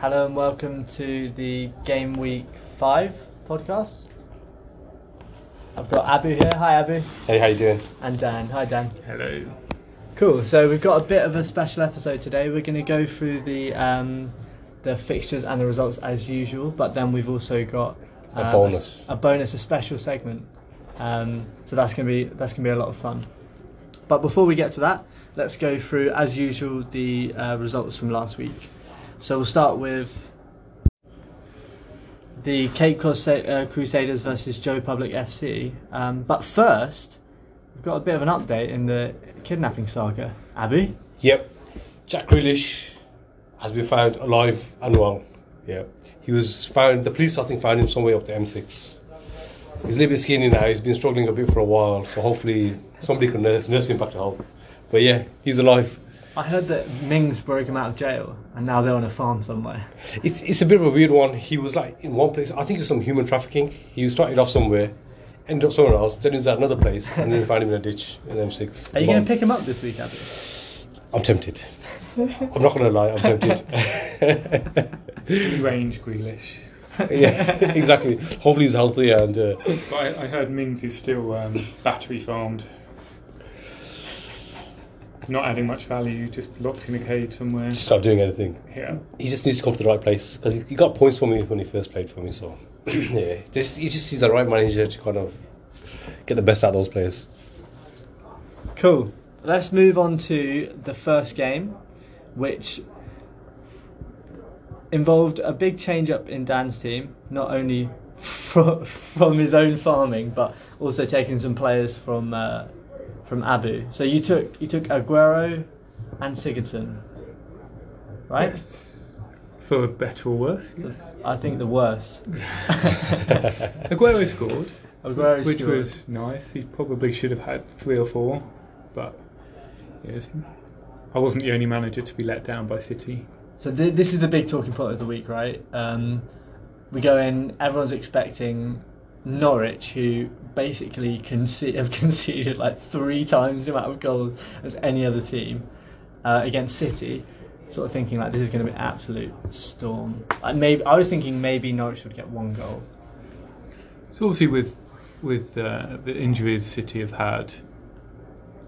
Hello and welcome to the Game Week 5 podcast. I've got Abu here. Hi, Abu. Hey, how you doing? And Dan. Hi, Dan. Hello. Cool. So we've got a bit of a special episode today. We're going to go through the um, the fixtures and the results as usual, but then we've also got A uh, bonus. a, bonus, a special segment. Um, so that's going to be that's going to be a lot of fun. But before we get to that, let's go through as usual the uh, results from last week. So we'll start with the Cape Cod uh, Crusaders versus Joe Public FC. Um, but first, we've got a bit of an update in the kidnapping saga. Abby? Yep. Jack Grealish has been found alive and well. Yeah. He was found, the police I think found him somewhere up the M6. He's a little bit skinny now, he's been struggling a bit for a while, so hopefully somebody can nurse, nurse him back to health. But yeah, he's alive. I heard that Mings broke him out of jail and now they're on a farm somewhere. It's, it's a bit of a weird one. He was like in one place, I think it's some human trafficking. He started off somewhere, ended up somewhere else, then he's at another place, and then found him in a ditch in M6. Are you going to pick him up this week, Abby? I'm tempted. I'm not going to lie, I'm tempted. Range Grealish. yeah, exactly. Hopefully he's healthy and uh, But I, I heard Mings is still um, battery farmed. Not adding much value, just locked in a cage somewhere. just not doing anything. Yeah. He just needs to come to the right place because he, he got points for me when he first played for me. So yeah, just he just needs the right manager to kind of get the best out of those players. Cool. Let's move on to the first game, which involved a big change up in Dan's team, not only fro- from his own farming, but also taking some players from uh, from Abu. So you took you took Aguero and Sigurdsson, right? For better or worse, yes. I think the worst. Aguero scored, Aguero which scored. was nice. He probably should have had three or four, but yes, I wasn't the only manager to be let down by City. So th- this is the big talking point of the week, right? Um, we go in. Everyone's expecting Norwich, who basically conce- have conceded like three times the amount of goals as any other team uh, against City. Sort of thinking like this is going to be an absolute storm. Like maybe I was thinking maybe Norwich would get one goal. So obviously with with uh, the injuries City have had,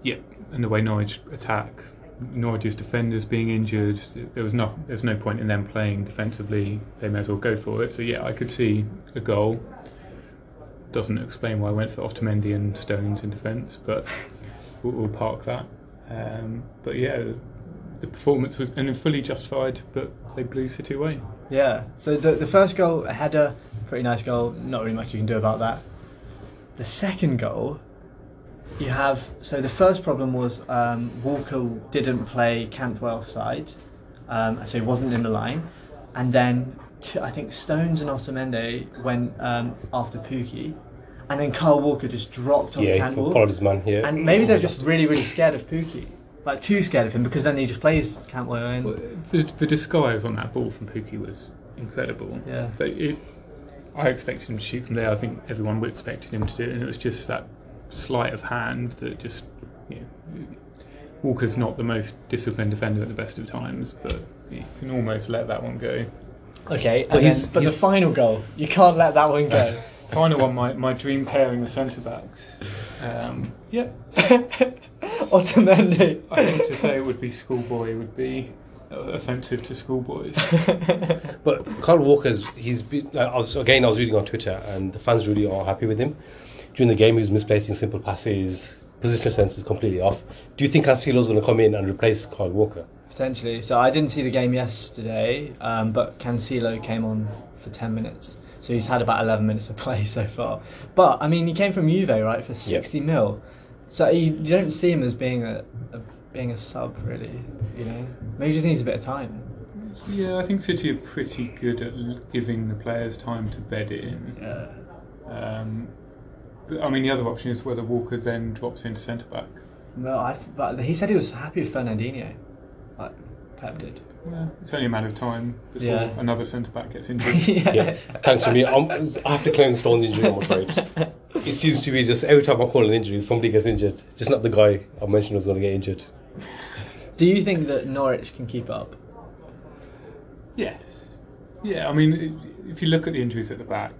yeah, and the way Norwich attack, Norwich's defenders being injured, there was no there's no point in them playing defensively. They may as well go for it. So yeah, I could see a goal. Doesn't explain why I went for Otamendi and Stones in defence, but we'll, we'll park that. Um, but yeah, the performance was and fully justified, but they blew City away. Yeah. So the the first goal, a header, pretty nice goal. Not really much you can do about that. The second goal, you have. So the first problem was um, Walker didn't play Cantwell side, um, so he wasn't in the line. And then I think Stones and Otamendi went um, after Pukki, and then Kyle Walker just dropped off Yeah, he Cantwell. followed his man. Yeah, And maybe they're just really, really scared of Pukki. Like too scared of him because then he just plays Cantwell in. Well, the, the disguise on that ball from Pukki was incredible. Yeah. But it, I expected him to shoot from there. I think everyone would expected him to do it, and it was just that sleight of hand that just. You know, Walker's not the most disciplined defender at the best of times, but you can almost let that one go. Okay, But and he's- then, but the final goal, you can't let that one go. final one, my, my dream pairing of centre backs. Um, yeah, Otamendi. I think to say it would be schoolboy would be uh, offensive to schoolboys. But Kyle Walker's he's been, like, I was, again I was reading on Twitter and the fans really are happy with him. During the game he was misplacing simple passes, position sense is completely off. Do you think Cancelo's going to come in and replace Kyle Walker? Potentially. So I didn't see the game yesterday, um, but Cancelo came on for 10 minutes. So he's had about 11 minutes of play so far. But, I mean, he came from Juve, right, for 60 mil. So you, you don't see him as being a, a being a sub, really. You know, maybe he just needs a bit of time. Yeah, I think City are pretty good at giving the players time to bed in. Yeah. Um, but I mean, the other option is whether Walker then drops into centre back. No, I. But he said he was happy with Fernandinho. Like Pep did. Yeah, it's only a matter of time before Yeah. another centre back gets injured. Yeah, thanks to me. I'm, I have to claim the stone injury. I'm afraid. It seems to be just every time I call an injury, somebody gets injured. Just not the guy I mentioned was going to get injured. Do you think that Norwich can keep up? yes, Yeah, I mean, if you look at the injuries at the back,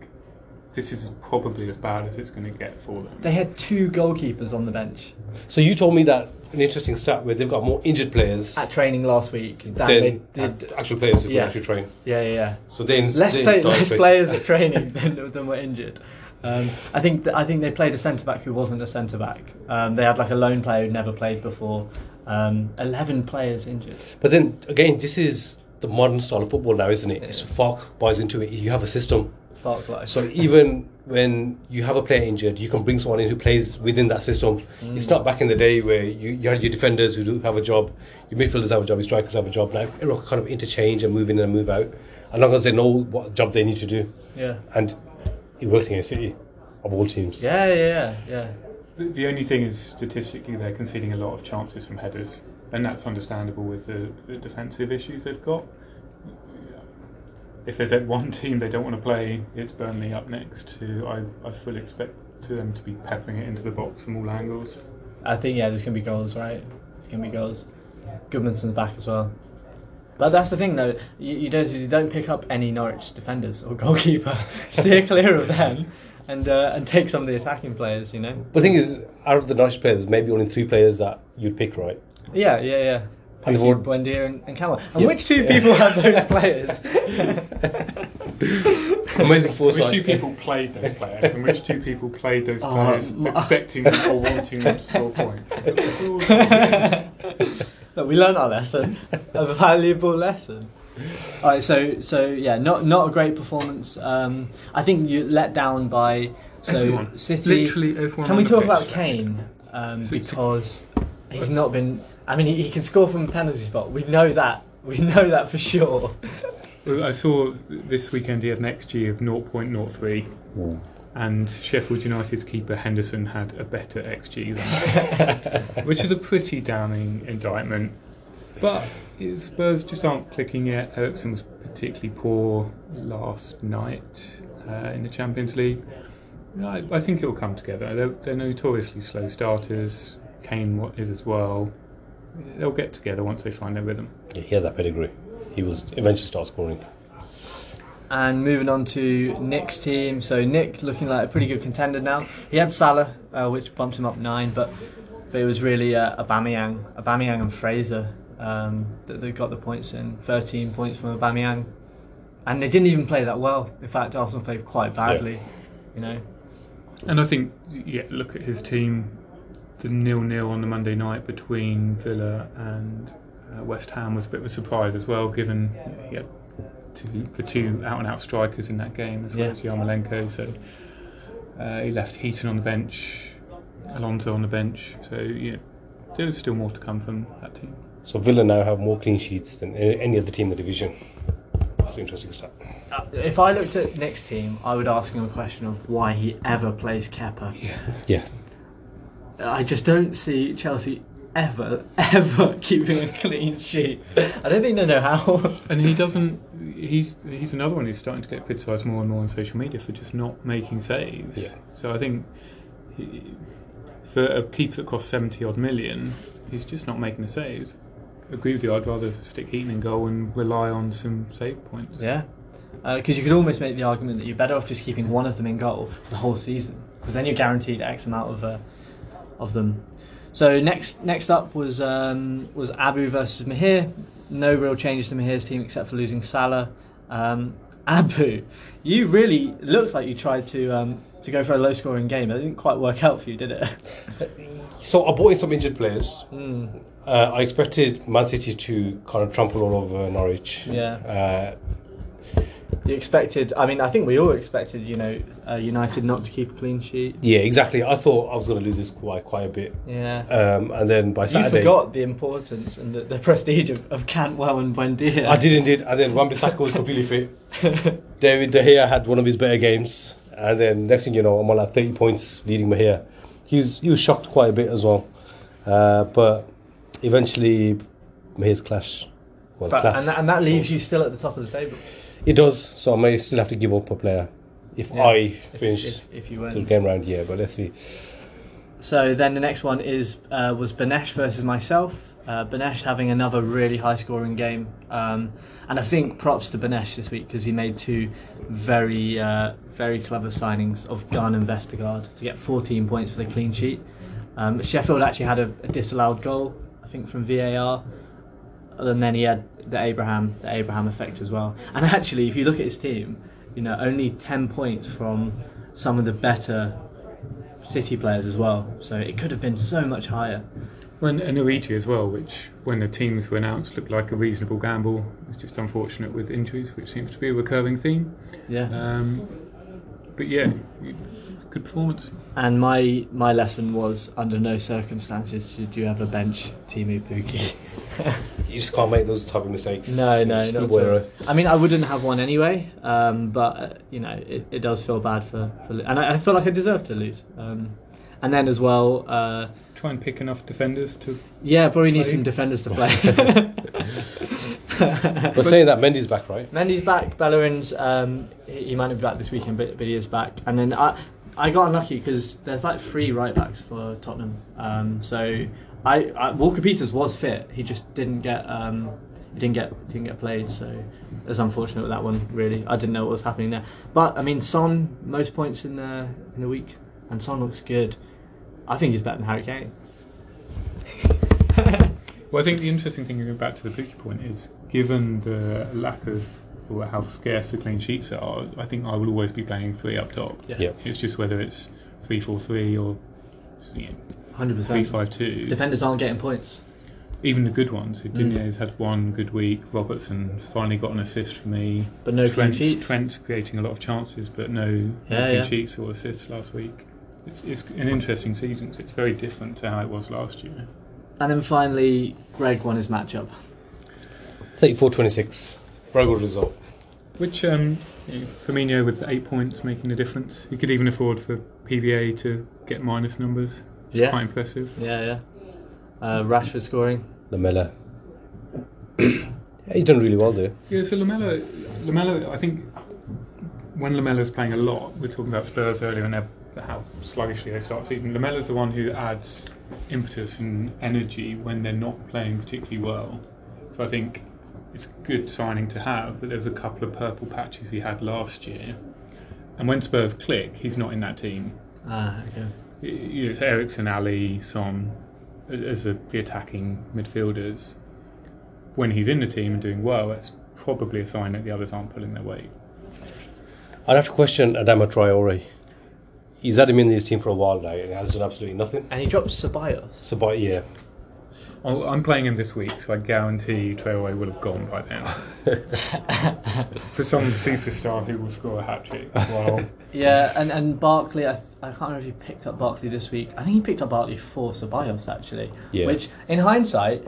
this is probably as bad as it's going to get for them. They had two goalkeepers on the bench So you told me that an interesting stat where they've got more injured players at training last week than they did. actual players who Yeah. actually train. Yeah, yeah, yeah. So then less, play, less players at training than, than were injured. Um, I think th- I think they played a centre back who wasn't a centre back. Um, they had like a lone player who never played before. Um, Eleven players injured. But then again, this is the modern style of football now, isn't it? It's Farke buys into it. You have a system. Fuck like. So even when you have a player injured, you can bring someone in who plays within that system. Mm. It's not back in the day where you, you had your defenders who do have a job, your midfielders have a job, your strikers have a job. Now everyone can kind of interchange and move in and move out, as long as they know what job they need to do. yeah. And it worked against City, of all teams. Yeah, yeah, yeah, yeah. The, the only thing is, statistically, they're conceding a lot of chances from headers, and that's understandable with the, the defensive issues they've got. If there's at one team they don't want to play, it's Burnley up next. So I, I fully expect to them to be peppering it into the box from all angles. I think yeah, there's gonna be goals, right? There's gonna be goals. Goodmanson's back as well. But that's the thing, though. You, you don't you don't pick up any Norwich defenders or goalkeeper. Steer clear of them, and uh, and take some of the attacking players. You know. The thing is, out of the Norwich players, maybe only three players that you'd pick, right? Yeah, yeah, yeah. And Pukki, the Buendia and, and Cantwell. And Yeah. which two Yeah. people have those players? Amazing foresight. Which two people played those players, and which two people played those Oh, players m- expecting or wanting them to score points? Look, we learned our lesson, a valuable lesson. All right, so so yeah, not not a great performance. Um, I think you let down by so Everyone. City. Literally everyone Can we talk pitch. about Kane um, City- because he's not been. I mean, he, he can score from a penalty spot. We know that. We know that for sure. Well, I saw this weekend he had an XG of 0.03, and Sheffield United's keeper Henderson had a better XG than that, which is a pretty damning indictment. But Spurs just aren't clicking yet. Eriksen was particularly poor last night uh, in the Champions League. I, I think it will come together. They're, they're notoriously slow starters. Kane is as well. They'll get together once they find their rhythm. Yeah, he has that pedigree. He was eventually start scoring. And moving on to Nick's team. So Nick looking like a pretty good contender now. He had Salah, uh, which bumped him up nine, but but it was really uh, Aubameyang, Aubameyang and Fraser um, that, that got the points in. 13 points from Aubameyang, and they didn't even play that well. In fact, Arsenal played quite badly. You know. And I think, yeah, look at his team. The nil-nil on the Monday night between Villa and uh, West Ham was a bit of a surprise as well, given he had two, the two out-and-out strikers in that game as well Yeah. as Yarmolenko. So uh, he left Heaton on the bench, Alonso on the bench. So yeah, there's still more to come from that team. So Villa now have more clean sheets than any other team in the division. That's an interesting stat. Uh, If I looked at Nick's team, I would ask him a question of why he ever plays Kepa. Yeah. I just don't see Chelsea ever, ever keeping a clean sheet. I don't think they know how. And he doesn't. He's he's another one who's starting to get criticised more and more on social media for just not making saves. Yeah. So I think he, for a keeper that costs seventy odd million, he's just not making the saves. Agree with you. I'd rather stick Heaton in goal and rely on some save points. Yeah, because you could almost make the argument that you're better off just keeping one of them in goal for the whole season, because then you're guaranteed X amount of uh, of them. So next next up was um, was Abu versus Mahir. No real changes to Mahir's team except for losing Salah. Um, Abu, you really looked like you tried to um, to go for a low scoring game. It didn't quite work out for you, did it? So I bought in some injured players. mm, Uh, I expected Man City to kind of trample all over Norwich. Yeah. Uh, you expected. I mean, I think we all expected, you know, uh, United not to keep a clean sheet. yeah, exactly. I thought I was going to lose this quite quite a bit. Yeah. Um, and then by Saturday, You forgot the importance and the, the prestige of, of Cantwell and Buendia. I did indeed. And then Wan-Bissaka was completely fit. David De Gea had one of his better games, and then next thing you know, I'm on like 30 points leading Mahir. He was he was shocked quite a bit as well, uh, but eventually Mahir's clash. Well, But, class and, that, and that leaves you still at the top of the table. It does, so I may still have to give up a player if Yeah, I finish if, if you the win. game round. Yeah, but let's see. So then the next one is uh, was Banesh versus myself. Uh, Benesh having another really high scoring game. Um, and I think props to Benesh this week because he made two very, uh, very clever signings of Gunn and Vestergaard to get 14 points for the clean sheet. Um, Sheffield actually had a, a disallowed goal, I think, from VAR. And then he had the Abraham, the Abraham effect as well. And actually, if you look at his team, you know, only 10 points from some of the better City players as well. So it could have been so much higher. When and Origi as well, which when the teams were announced looked like a reasonable gamble. It's just unfortunate with injuries, which seems to be a recurring theme. Yeah. Um, but yeah, good performance. And my my lesson was under no circumstances should you ever bench Teemu Pukki. You just can't make those type of mistakes. no, no, not be at all. I mean, I wouldn't have one anyway, um, but uh, you know, it, it does feel bad for, for and I, I feel like I deserve to lose. Um, and then as well, uh, Try and pick enough defenders to. yeah, probably need Play. some defenders to play. But saying that, Mendy's back, right? Mendy's back. Bellerin's um, he he might not be back this weekend, but, but he is back. And then I I got unlucky because there's like three right backs for Tottenham. Um, so I, I Walker Peters was fit. He just didn't get um, he didn't get didn't get played. So it's unfortunate with that one. Really, I didn't know what was happening there. But I mean, Son most points in the in the week, and Son looks good. I think he's better than Harry Kane. Well, I think the interesting thing going back to the Pukki point is, given the lack of or how scarce the clean sheets are, I think I will always be playing three up top. Yeah. Yep. It's just whether it's three four three or you know, Hundred three percent. five two. Defenders aren't getting points. Even the good ones. Mm. Digne's had one good week. Robertson finally got an assist for me. But no clean sheets. Trent's creating a lot of chances, but no, no Yeah, clean yeah. sheets or assists last week. It's, it's an interesting season because it's very different to how it was last year. And then finally, Greg won his matchup. 34 26. Very good result. Which um, you know, Firmino with eight points making a difference. He could even afford for PVA to get minus numbers. It's Yeah. quite impressive. Yeah, yeah. Uh, Rashford scoring. Lamela. yeah, he's done really well there. Yeah, so Lamela, Lamela, I think when Lamela's playing a lot, we are talking about Spurs earlier and how sluggishly they start the season. Lamela's the one who adds impetus and energy when they're not playing particularly well. So I think it's a good signing to have, but there was a couple of purple patches he had last year. And when Spurs click, he's not in that team. Ah, okay. You know, it's Eriksen, Alli, Son as a, the attacking midfielders. When he's in the team and doing well, that's probably a sign that the others aren't pulling their weight. I'd have to question Adama Traore. He's had him in his team for a while now and has done absolutely nothing. And he dropped Ceballos. So, but yeah, I'll, I'm playing him this week, so I guarantee Traore will have gone by then. For some superstar who will score a hat trick, well, Yeah, and, and Barkley, I, I can't remember if he picked up Barkley this week. I think he picked up Barkley for Ceballos, actually. Yeah. Which, in hindsight,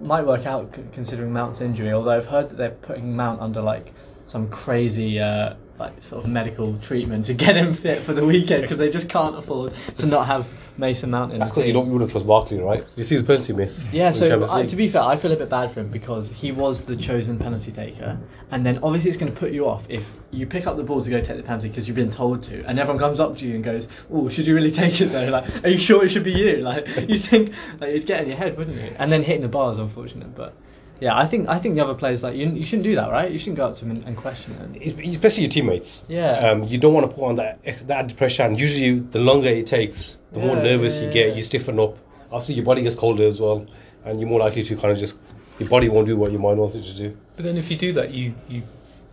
might work out c- considering Mount's injury, although I've heard that they're putting Mount under, like, some crazy, uh, like, sort of medical treatment to get him fit for the weekend because they just can't afford to not have Mason Mount in that's because you don't you wouldn't trust Barkley, right? You see his penalty miss. Yeah, so I, to be fair, I feel a bit bad for him because he was the chosen penalty taker, and then obviously it's going to put you off if you pick up the ball to go take the penalty because you've been told to, and everyone comes up to you and goes, "Oh, should you really take it though? Like, are you sure it should be you?" Like, you think like it'd get in your head, wouldn't you? And then hitting the bar is unfortunate, but yeah, I think I think the other players like you, you shouldn't do that, right? You shouldn't go up to them and, and question them. Especially your teammates. Yeah. Um, you don't want to put on that that added pressure, and usually the longer it takes, the more nervous yeah, you get. yeah. You stiffen up. Obviously, your body gets colder as well, and you're more likely to kind of just your body won't do what your mind wants it to do. but then if you do that, you, you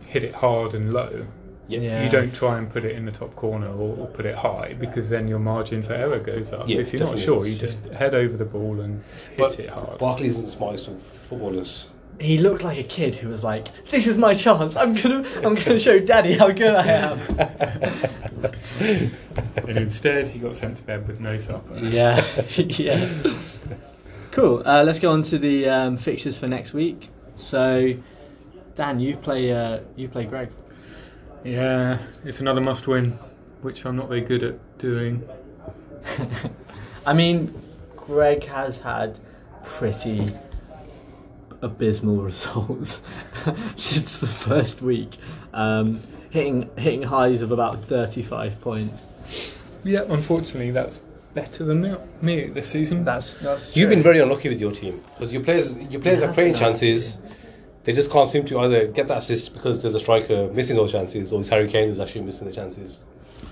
hit it hard and low. Yeah. You don't try and put it in the top corner or, or put it high because then your margin for error goes up. Yeah, if you're not sure, is, you yeah. just head over the ball and hit But it hard. Barkley isn't the smartest of footballers. He looked like a kid who was like, "This is my chance. I'm gonna, I'm gonna show Daddy how good I am." and instead, he got sent to bed with no supper. Yeah, yeah. Cool. Uh, let's go on to the um, fixtures for next week. So, Dan, you play, uh, you play Greg. Yeah, it's another must win, which I'm not very good at doing. I mean, Greg has had pretty abysmal results since the first week, um, hitting hitting highs of about thirty five points. Yeah, unfortunately, that's better than me- me this season. That's that's. You've been very unlucky with your team because your players, your players You are have creating been chances. They just can't seem to either get that assist because there's a striker missing those chances, or it's Harry Kane who's actually missing the chances.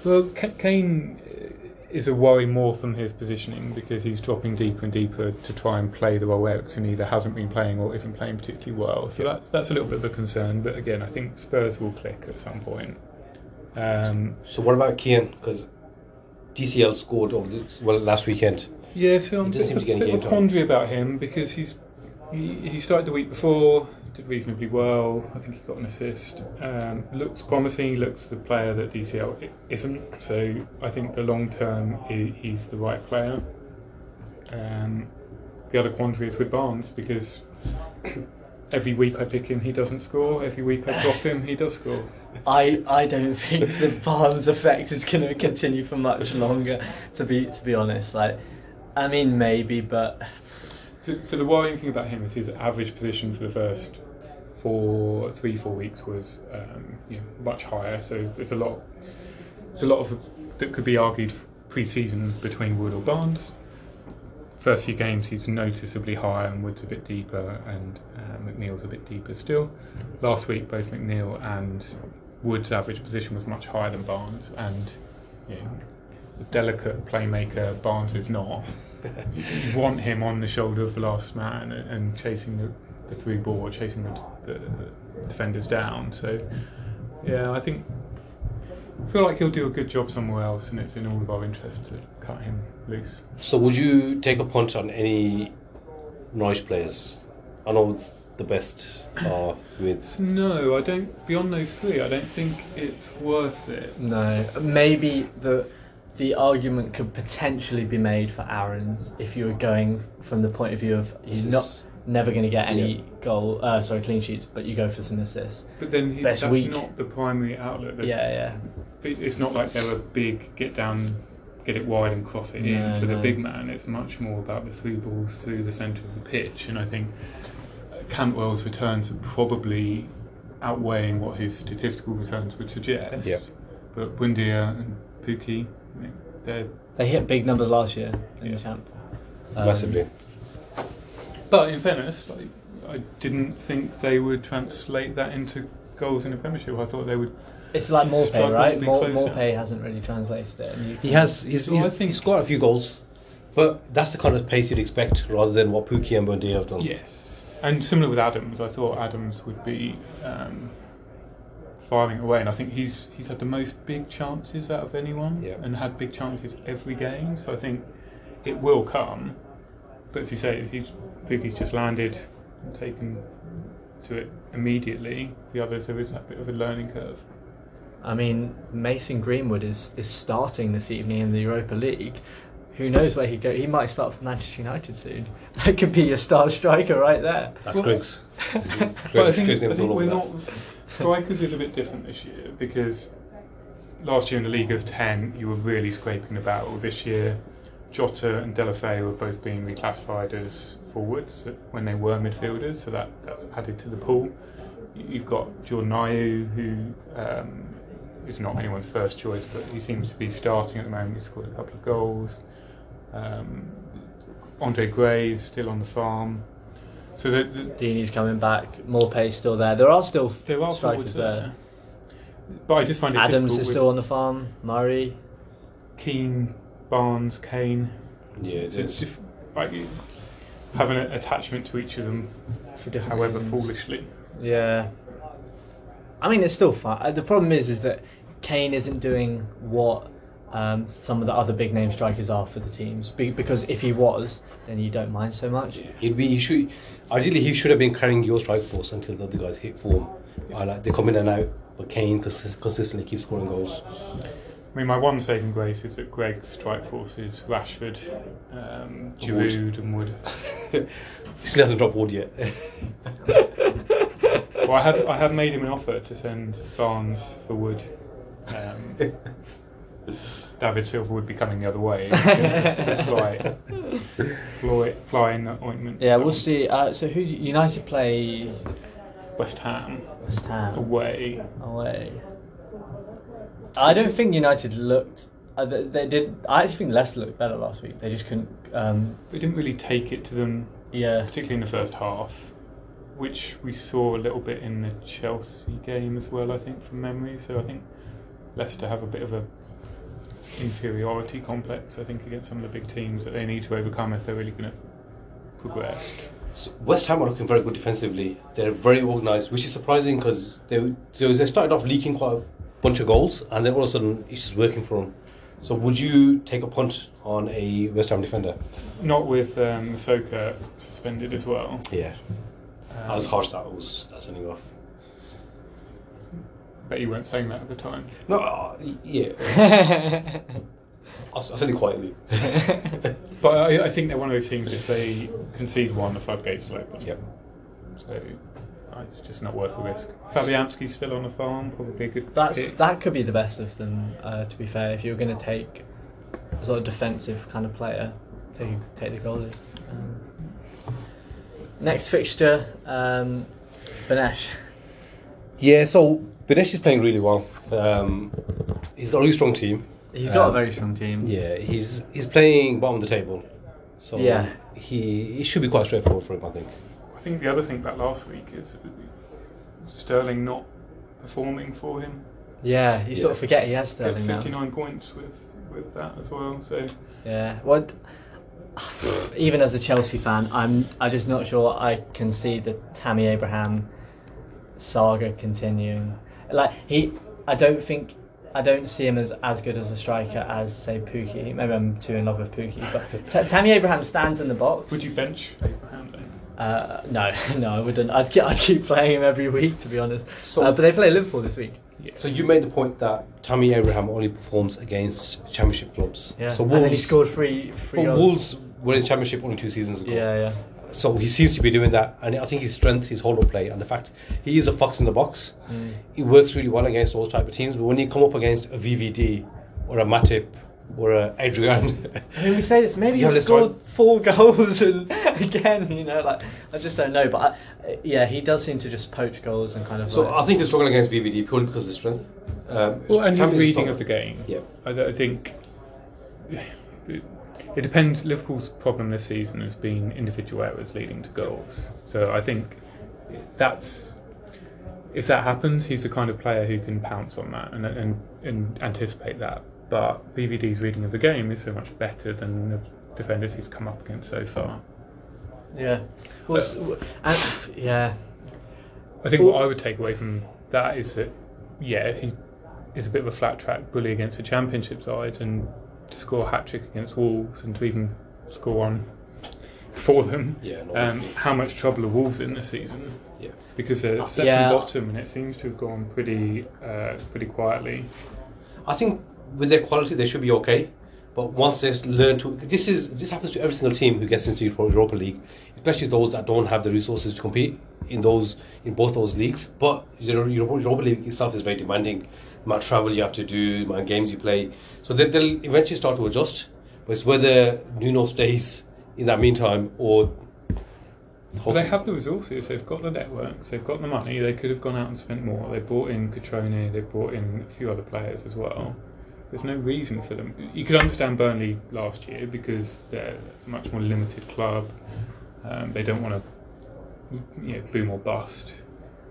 Well, Ka- Kane uh, is a worry more from his positioning because he's dropping deeper and deeper to try and play the role Eriksen either hasn't been playing or isn't playing particularly well. So Yeah. that, that's a little bit of a concern. But again, I think Spurs will click at some point. Um, So what about Kean? Because DCL scored over the, well last weekend. yeah, so I'm He doesn't seem a to get any bit of a quandary about him because he's he, he started the week before, did reasonably well. I think he got an assist. Um, looks promising. Looks the player that DCL isn't. So I think the long term he's the right player. Um, the other quandary is with Barnes because every week I pick him, he doesn't score. Every week I drop him, he does score. I, I don't think the Barnes effect is going to continue for much longer. To be to be honest, like, I mean maybe, but So, so the worrying thing about him is his average position for the three, four weeks was um, you know, much higher. So there's a lot, there's a lot of that could be argued pre-season between Wood or Barnes. First few games he's noticeably higher and Wood's a bit deeper and uh, McNeil's a bit deeper still. Last week both McNeil and Wood's average position was much higher than Barnes and the delicate playmaker Barnes is not want him on the shoulder of the last man and, and chasing the, the through ball, chasing the, the, the defenders down. So, yeah, I think I feel like he'll do a good job somewhere else, and it's in all of our interest to cut him loose. So would you take a punt on any Norwich players? I know the best are with. No, I don't. Beyond those three, I don't think it's worth it. no, maybe the the argument could potentially be made for Aarons if you were going from the point of view of he's This not is- never going to get any Yeah. goal, uh, sorry, clean sheets, but you go for some assists. But then he, Best that's week. not the primary outlet. The- Yeah, yeah. It's not like they're a big get down, get it wide and cross it No, in for the big man. It's much more about the through balls through the centre of the pitch, and I think uh, Cantwell's returns are probably outweighing what his statistical returns would suggest. Yep. But Buendia and Pukki, I mean, they're. They hit big numbers last year in Yeah. the champ. Um, Massively. But in fairness, like, I didn't think they would translate that into goals in the Premiership. I thought they would. It's like Maupay, Struggle right? Mor- Maupay hasn't really translated it. He has. He's, So he's, I think- he's scored a few goals, but that's the kind of pace you'd expect rather than what Pukki and Bundy have done. Yes, and similar with Adams, I thought Adams would be um, firing away, and I think he's he's had the most big chances out of anyone, Yeah. and had big chances every game. So I think it will come, but as you say, he's Pukki's just landed and taken to it immediately. The others there is that bit of a learning curve. I mean, Mason Greenwood is, is starting this evening in the Europa League. Who knows where he'd go? He might start for Manchester United soon. That could be a star striker right there. That's Well- Griggs. But I Griggs, think, Griggs I think we're not. Strikers is a bit different this year because last year in the League of Ten, you were really scraping the battle. This year, Jota and Deulofeu were both being reclassified as forwards when they were midfielders, so that, that's added to the pool. You've got Jordan Ayew, who um, is not anyone's first choice, but he seems to be starting at the moment. He scored a couple of goals. Um, Andre Gray is still on the farm. So the, the, Deeney's coming back. Maupay's still there. There are still there are strikers forwards there. But I just find it Adams is still on the farm. Murray. Kean, Barnes, Kane. Yeah, it So it's is. just like you have an attachment to each of them, For different however reasons. foolishly. Yeah. I mean, it's still fun. Uh, The problem is, is that Kane isn't doing what um, some of the other big name strikers are for the teams. Be- because if he was, then you don't mind so much. He'd be. He should. Ideally, he should have been carrying your strike force until the other guys hit form. I like they come in and out, but Kane consist- consistently keeps scoring goals. I mean, my one saving grace is that Greg's strike force is Rashford, um, Wood. Giroud, and Wood. he still hasn't dropped wood yet. Well, I have I have made him an offer to send Barnes for Wood. Um, David Silva would be coming the other way just to fly, fly, fly in that ointment. Yeah, we'll see. Uh, so who United play West Ham West Ham away. away. I don't think United looked uh, they, they did. I actually think Leicester looked better last week. They just couldn't. Um, They didn't really take it to them, yeah, particularly in the first half, which we saw a little bit in the Chelsea game as well. I think from memory. So I think Leicester have a bit of a inferiority complex. I think against some of the big teams that they need to overcome if they're really going to progress. So West Ham are looking very good defensively. They're very organised, which is surprising because they, they started off leaking quite a bunch of goals, and then all of a sudden it's just working for them. So would you take a punt on a West Ham defender? Not with um, Masuaku suspended as well. Yeah, Um, as harsh that was that sending off. Bet you weren't saying that at the time. No, uh, yeah, I'll, I'll it quietly. But I, I think they're one of those teams. If they concede one, the floodgates will open. yep. So uh, it's just not worth the risk. Fabianski's still on the farm. Probably a good. that's pick. that could be the best of them. Uh, to be fair, if you're going to take a sort of defensive kind of player, take take the goalie. Um, next fixture, um, Benesh. Yeah, so Benesh is playing really well. Um, he's got a really strong team. He's got Um, a very strong team. Yeah, he's he's playing bottom of the table. So Yeah. he it should be quite straightforward for him, I think. I think the other thing about last week is Sterling not performing for him. Yeah, you sort of forget he has Get Sterling now. 59 points with with that as well. So Yeah. What? Even as a Chelsea fan, I'm I'm just not sure I can see the Tammy Abraham saga continuing. Like he, I don't think I don't see him as as good as a striker as say Pukki. Maybe I'm too in love with Pukki, but T- Tammy Abraham stands in the box. would you bench Abraham then? Uh, no, no, I wouldn't. I'd, ke- I'd keep playing him every week, to be honest. So- uh, but they play Liverpool this week. Yeah. So you made the point that Tammy Abraham only performs against championship clubs. Yeah, So and then he scored three, three but goals. Wolves were in championship only two seasons ago. Yeah, yeah. So he seems to be doing that, and I think his strength, his hold-up play, and the fact he is a fox in the box, Mm. he works really well against those type of teams. But when you come up against a VVD or a Matip or a Adrian, I mean, we say this. Maybe You he scored this four goals, and again, you know, like I just don't know. But I, yeah, he does seem to just poach goals and kind of. so like, I think he's struggling against VVD purely because of his strength. Um, Well, and his Tammy's reading strong. of the game. Yeah. I, I think it, depends. Liverpool's problem this season has been individual errors leading to goals. So I think that's if that happens, he's the kind of player who can pounce on that and and, and anticipate that. But VVD's reading of the game is so much better than the defenders he's come up against so far. yeah, well, and, yeah, I think Well- what I would take away from that is that, yeah, he is a bit of a flat track bully against the Championship side, and to score a hat trick against Wolves and to even score one for them. Yeah, um, how much trouble are Wolves in this season? Yeah. Because they're Uh, second yeah. bottom, and it seems to have gone pretty, uh, pretty quietly. I think with their quality, they should be okay. But once they learn to, this is this happens to every single team who gets into Europa League, especially those that don't have the resources to compete in those in both those leagues. But you know, Europa, Europa League itself is very demanding. Amount of travel you have to do, amount of games you play, so they, they'll eventually start to adjust. But it's whether Nuno stays in that meantime or. Well, they have the resources, they've got the networks, they've got the money, they could have gone out and spent more. They brought in Cutrone, they brought in a few other players as well. There's no reason for them. You could understand Burnley last year because they're a much more limited club. Um, they don't want to you know, boom or bust.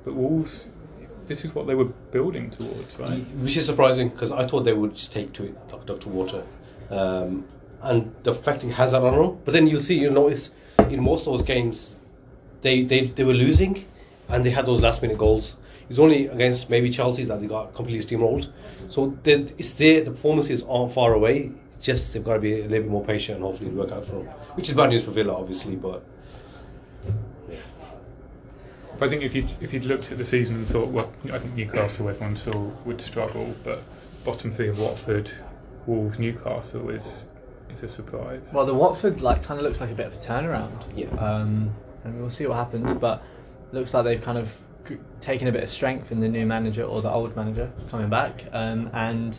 But Wolves, this is what they were building towards, right? Which is surprising because I thought they would just take to it like to water, um, and the fact he has that on them. But then you'll see, you'll notice in most of those games, they, they, they were losing, and they had those last minute goals. It's only against maybe Chelsea that they got completely steamrolled. So it's there. The performances aren't far away. Just they've got to be a little bit more patient and hopefully it'll work out for them. Which is bad news for Villa, obviously, but But I think if you if you'd looked at the season and thought, well, I think Newcastle everyone saw would struggle, but bottom three of Watford, Wolves, Newcastle is is a surprise. Well, the Watford like kind of looks like a bit of a turnaround. Yeah. Um, and we'll see what happens, but looks like they've kind of taken a bit of strength in the new manager or the old manager coming back, um, and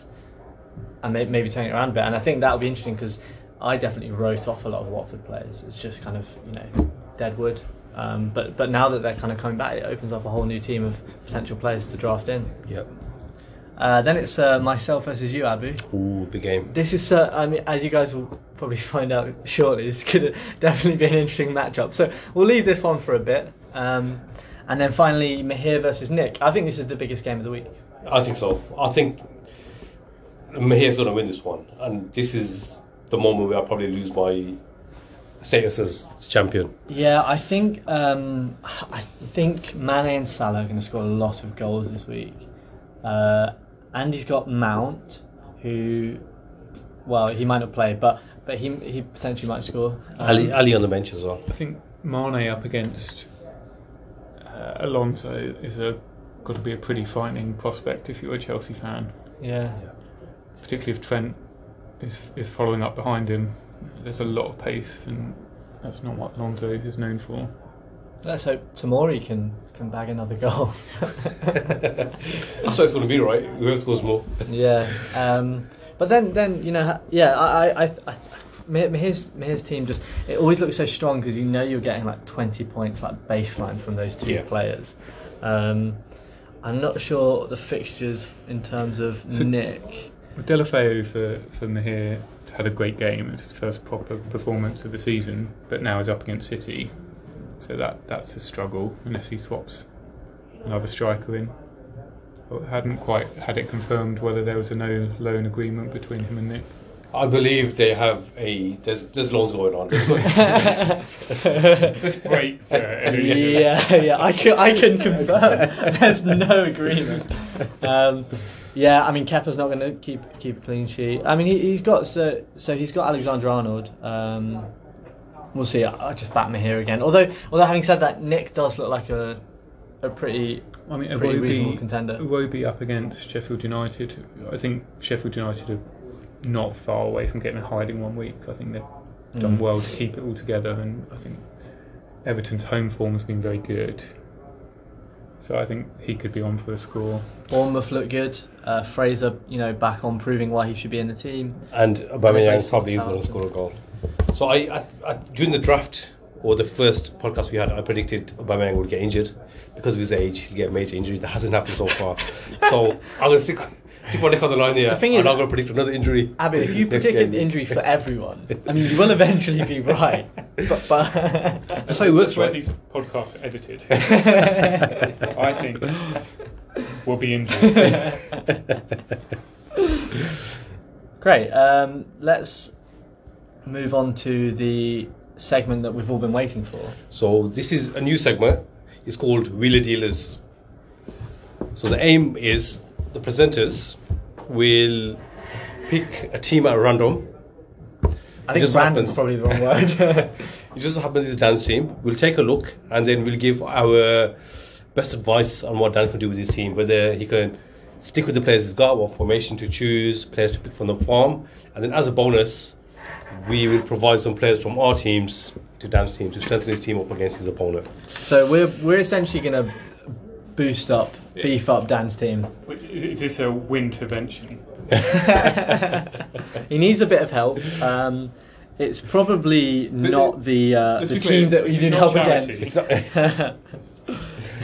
and may- maybe turning it around a bit. And I think that'll be interesting because I definitely wrote off a lot of Watford players. It's just kind of you know deadwood. Um, but but now that they're kind of coming back, it opens up a whole new team of potential players to draft in. Yep. Uh, then it's uh, myself versus you, Abu. Ooh, big game. This is, uh, I mean, as you guys will probably find out shortly, this could definitely be an interesting matchup. So we'll leave this one for a bit. Um, and then finally, Mahir versus Nick. I think this is the biggest game of the week. I think so. I think Mahir's going to win this one, and this is the moment where I probably lose my status as champion. Yeah, I think um, I think Mane and Salah are going to score a lot of goals this week. Uh, he's got Mount, who, well, he might not play, but but he he potentially might score. Um, Ali, Ali on the bench as well. I think Mane up against uh, Alonso is a got to be a pretty frightening prospect if you're a Chelsea fan, Yeah. particularly if Trent is is following up behind him. There's a lot of pace, and that's not what Alonso is known for. Let's hope Tomori can can bag another goal. That's what it's going to be, right? Whoever scores more. yeah. Um, but then then you know yeah I I. I, I Mahir- Mahir's, Mahir's team just it always looks so strong because you know you're getting like 20 points like baseline from those two Yeah. players. Um, I'm not sure the fixtures in terms of So- Nick. Well, Deulofeu for for Mahir had a great game. It's his first proper performance of the season, but now is up against City, so that that's a struggle unless he swaps another striker in. Well, hadn't quite had it confirmed whether there was a no loan agreement between him and Nick. I believe they have a there's there's loans going on. There's no- Great. yeah, yeah, I can, I can confirm. There's no agreement. Um, yeah, I mean Kepa's not going to keep keep a clean sheet. I mean he, he's got so so he's got Alexander Arnold. Um, we'll see. I, I just bat me here again. Although although having said that, Nick does look like a a pretty I mean, pretty Iwobi- reasonable contender. Iwobi up against Sheffield United. I think Sheffield United are not far away from getting a hiding one week. I think they've done Mm. well to keep it all together, and I think Everton's home form has been very good. So I think he could be on for the score. Bournemouth look good. Uh, Fraser, you know, back on proving why he should be in the team. and They Aubameyang probably is scored going to score a goal. So I, I, I during the draft or the first podcast we had, I predicted Aubameyang would get injured because of his age. He'd get a major injury. That hasn't happened so far. so I'm going to stick stick my neck on the line here. The thing I'm is- not going to predict another injury. Abby, if you next predict an injury for everyone, I mean, you will eventually be right. But, but That's how it works, why right? these podcasts are edited. I think we'll be injured. Great. Um, let's move on to the segment that we've all been waiting for. So this is a new segment. It's called Wheeler Dealers. So the aim is the presenters will pick a team at random. I think just random is happens. probably the wrong word. It just happens it's dance team. We'll take a look and then we'll give our best advice on what Dan can do with his team. Whether he can stick with the players he's got, what formation to choose, players to pick from the farm, and then as a bonus, we will provide some players from our teams to Dan's team to strengthen his team up against his opponent. so we're we're essentially going to boost up, beef up Dan's team. Is, is this a wintervention? he needs a bit of help. Um, it's probably not the uh, the be clear, team that this you is need not help charity. against. It's not,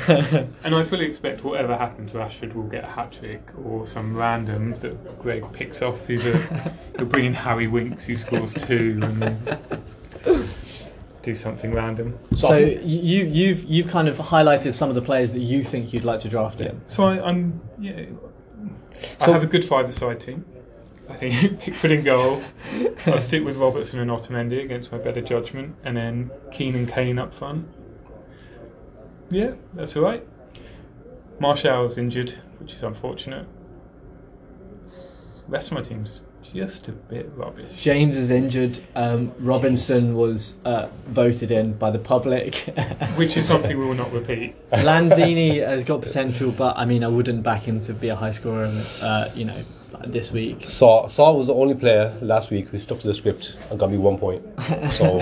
And I fully expect whatever happens to Ashford will get a hat trick or some random that Greg picks off. Either he'll bring in Harry Winks who scores two and then do something random. So you you've you've kind of highlighted some of the players that you think you'd like to draft in. So I, I'm yeah. I have a good five-a-side team. I think Pickford in goal. I'll stick with Robertson and Otamendi against my better judgment, and then Kean and Kane up front. Yeah, that's all right. Martial's injured, which is unfortunate. Rest of my team's just a bit rubbish. James is injured. Um, Robinson was uh, voted in by the public. Which is something we will not repeat. Lanzini has got potential, but I mean, I wouldn't back him to be a high scorer. Uh, you know, this week. Saw Saw was the only player last week who stuck to the script and got me one point. So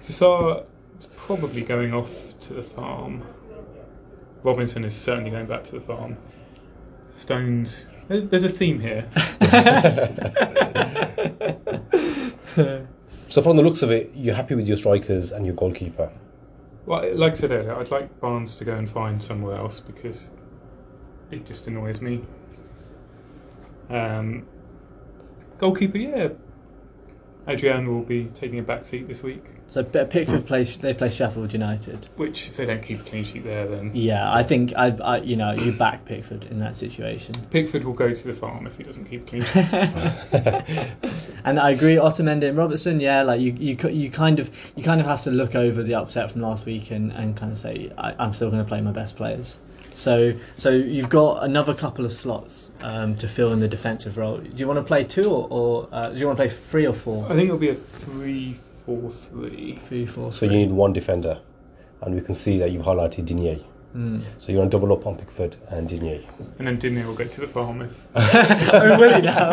Cesar is probably going off to the farm. Robinson is certainly going back to the farm. Stones. There's, there's a theme here. so from the looks of it, you're happy with your strikers and your goalkeeper. Well, like I said earlier, I'd like Barnes to go and find somewhere else because it just annoys me. Um, goalkeeper, yeah. Adrian will be taking a back seat this week, So P- Pickford play they play Sheffield United. which if they don't keep a clean sheet there, then Yeah, I think I, I you know you back Pickford in that situation. Pickford will go to the farm if he doesn't keep a clean sheet. and I agree, Otamendi and Robertson. Yeah, like you, you, you kind of, you kind of have to look over the upset from last week and, and kind of say, I, I'm still going to play my best players. So, so you've got another couple of slots um, to fill in the defensive role. Do you want to play two or, or uh, do you want to play three or four? I think it'll be a three-four-three. Three, four, So you need one defender, and we can see that you've highlighted Digne. Mm. So you want to double up on Pickford and Digne. And then Digne will go to the farm if oh, will he now?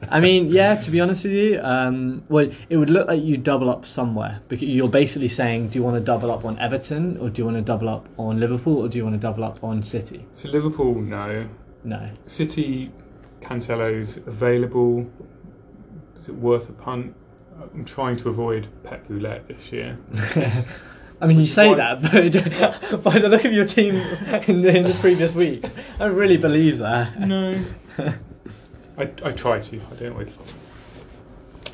I mean, yeah. To be honest with you, um, well, it would look like you double up somewhere because you're basically saying, do you want to double up on Everton or do you want to double up on Liverpool or do you want to double up on City? So Liverpool, no. No. City, Cancelo's available. Is it worth a punt? I'm trying to avoid Pep Roulette this year. I mean, you Which is say why- that, but by the look of your team in the, in the previous weeks, I don't really believe that. No. I, I try to. I don't always.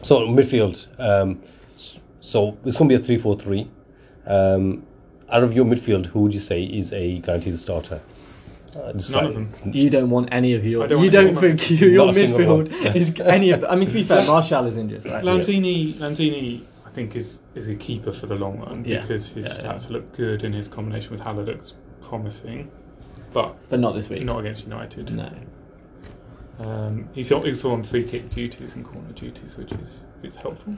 So midfield. Um, s- so it's going to be a three-four-three. Um, out of your midfield, who would you say is a guaranteed starter? Uh, None side- of them. You don't want any of I your. don't You don't any of them. think you, your Not a single midfield is any of. I mean, to be fair, Martial is injured, right? Lanzini, Lanzini, I think is is a keeper for the long run Yeah. because his Yeah, yeah. stats look good and his combination with Haller looks promising, but But not this week. not against United. No. Um, he's also on free kick duties and corner duties, which is it's helpful.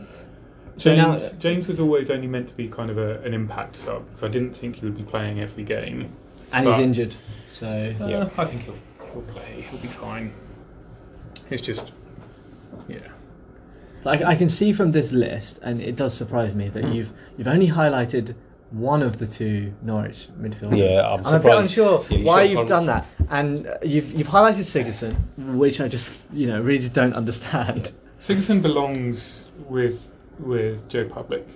So James, now- James was always only meant to be kind of a, an impact sub, so I didn't think he would be playing every game. And he's But- injured. So. Uh, I think he'll, he'll play. He'll be fine. It's just, yeah. I, I can see from this list, and it does surprise me that Hmm. you've you've only highlighted one of the two Norwich midfielders. Yeah, I'm a bit surprised. unsure Yeah, you why should've you've gone- done that, and uh, you've you've highlighted Sigurdsson, which I just you know really just don't understand. Sigurdsson belongs with with Joe Public.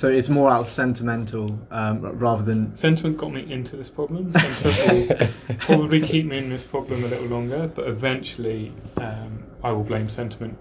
So it's more out of sentimental um, rather than Sentiment got me into this problem. Sentiment will probably keep me in this problem a little longer, but eventually um, I will blame sentiment.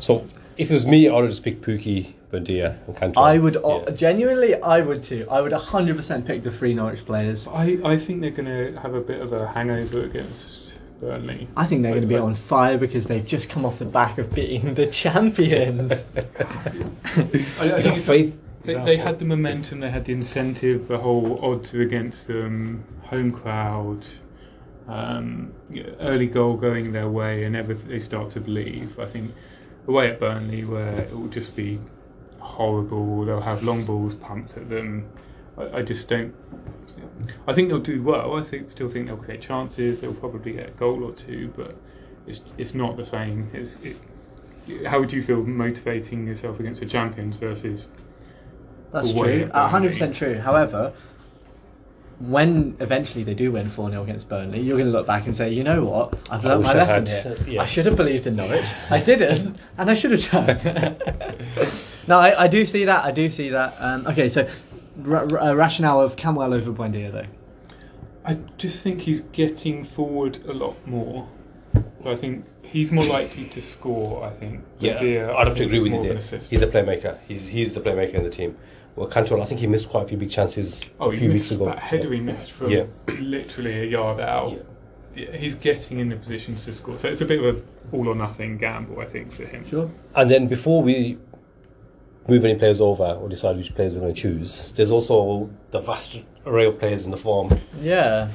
So if it was me, I would just pick Pukki, Buendia, and Cantwell. I would uh, Yeah. genuinely I would too. I would 100% pick the three Norwich players. I, I think they're going to have a bit of a hangover against Burnley. I think they're going to be on fire because they've just come off the back of beating the champions. I, I think faith. They, they had the momentum, they had the incentive, the whole odds are against them, home crowd, um, early goal going their way, and everything they start to believe. I think away at Burnley, where it will just be horrible, they'll have long balls pumped at them. I, I just don't. I think they'll do well. I think still think they'll create chances. They'll probably get a goal or two, but it's it's not the same. It's, it, how would you feel motivating yourself against the champions versus That's true, hundred percent true. However, when eventually they do win four 0 against Burnley, you're going to look back and say, you know what, I've I learnt wish my lesson had, here. yeah. I should have believed in Norwich. I didn't, and I should have done. no, I, I do see that. I do see that. Um, okay, so ra- ra- uh, rationale of Cantwell over Buendia though. I just think he's getting forward a lot more. I think he's more likely to score. I think. Yeah, Buendia, I I'd have to agree with you there. He's a playmaker. He's he's the playmaker in the team. Well, Cantwell, I think he missed quite a few big chances oh, a he few missed weeks ago. that header he missed from Yeah. literally a yard out. Yeah. Yeah, he's getting in the positions to score. So it's a bit of a all or nothing gamble, I think, for him. Sure. And then before we move any players over or decide which players we're going to choose, there's also the vast array of players in the form. Yeah.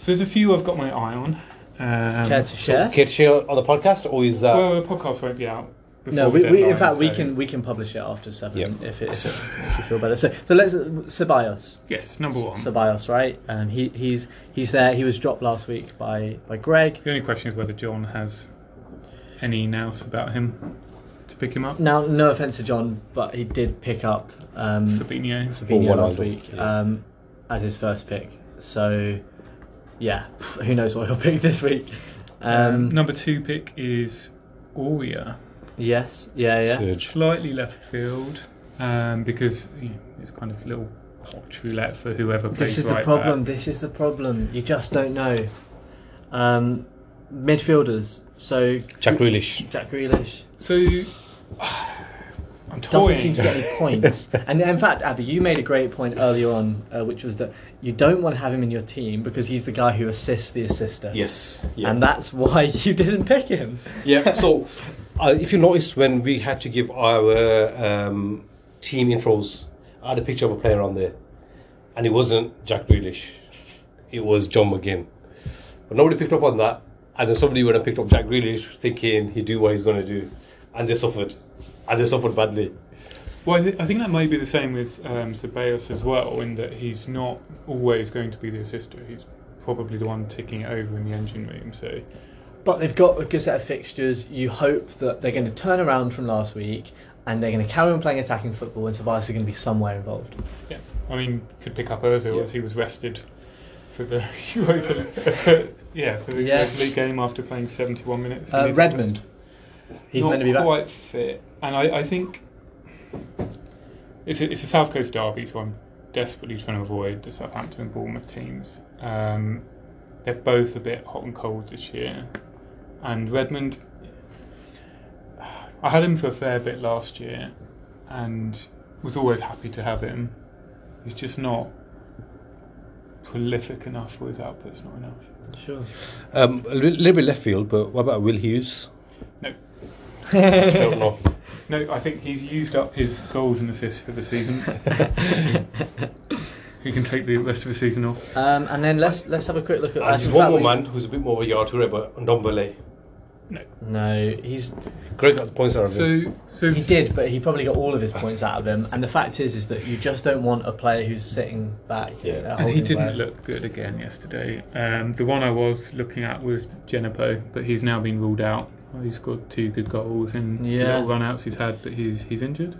So there's a few I've got my eye on. Um, Care to share? Care to share on the podcast, or is that? well, the podcast won't be out. Before no, we, we, in deadline, fact we can we can publish it after seven Yeah. if, it, if, if you feel better. So so let's Ceballos. Yes, number one. Ceballos, right? Um, he he's he's there. He was dropped last week by by Greg. The only question is whether John has any nous about him to pick him up. Now, no offense to John, but he did pick up um, Fabinho. Fabinho one last week yeah. um, as his first pick. So yeah, who knows what he'll pick this week? Um, Um, number two pick is Aurier. yes, yeah, yeah. Serge. Slightly left field um, because you know, it's kind of a little hot roulette for whoever plays This is right the problem. back. This is the problem. You just don't know. Um, midfielders. So Jack Grealish. Jack Grealish So I'm doesn't seem to get any points. and in fact, Abby, you made a great point earlier on, uh, which was that you don't want to have him in your team because he's the guy who assists the assister. Yes. Yeah. And that's why you didn't pick him. Yeah. So, uh, if you noticed when we had to give our um, team intros, I had a picture of a player on there, and it wasn't Jack Grealish. It was John McGinn. But nobody picked up on that. And then somebody would have picked up Jack Grealish, thinking he'd do what he's going to do, and they suffered, and they suffered badly. Well, I, th- I think that may be the same with um, Ceballos as well, in that he's not always going to be the assister. He's probably the one ticking it over in the engine room. So But they've got a good set of fixtures. You hope that they're going to turn around from last week and they're going to carry on playing attacking football and Tobias are going to be somewhere involved. yeah, I mean, could pick up Ozil Yeah. as he was rested for the Europa, yeah, for the Yeah. League game after playing 71 minutes. Uh, He's Redmond. He's not meant to be back. quite fit, and I, I think it's a, it's a South Coast derby, so I'm desperately trying to avoid the Southampton and Bournemouth teams. Um, they're both a bit hot and cold this year, and Redmond. I had him for a fair bit last year, and was always happy to have him. He's just not prolific enough for his output's not enough. Sure. Um, a little bit left field, but what about Will Hughes? No, Still no. no, I think he's used up his goals and assists for the season. he can take the rest of the season off. Um, and then let's let's have a quick look at. And there's one more we- man who's a bit more of a yard to it, but Ndombele. No. No, he's Greg got the points out of him. So, so he did, but he probably got all of his points out of him. And the fact is, is that you just don't want a player who's sitting back. Yeah. and he didn't player. look good again yesterday. Um, the one I was looking at was Djenepo, but he's now been ruled out. Well, He's scored two good goals in Yeah. the little run-outs he's had, but he's he's injured.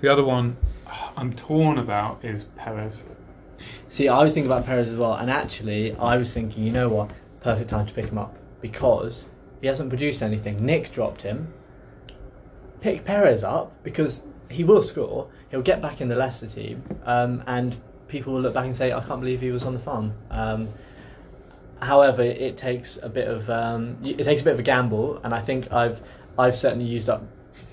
The other one I'm torn about is Perez. See, I was thinking about Perez as well, and actually, I was thinking, you know what, perfect time to pick him up because he hasn't produced anything. Nick dropped him. Pick Perez up because he will score. He'll get back in the Leicester team, um, and people will look back and say, "I can't believe he was on the farm." Um, however, it takes a bit of um, it takes a bit of a gamble, and I think I've I've certainly used up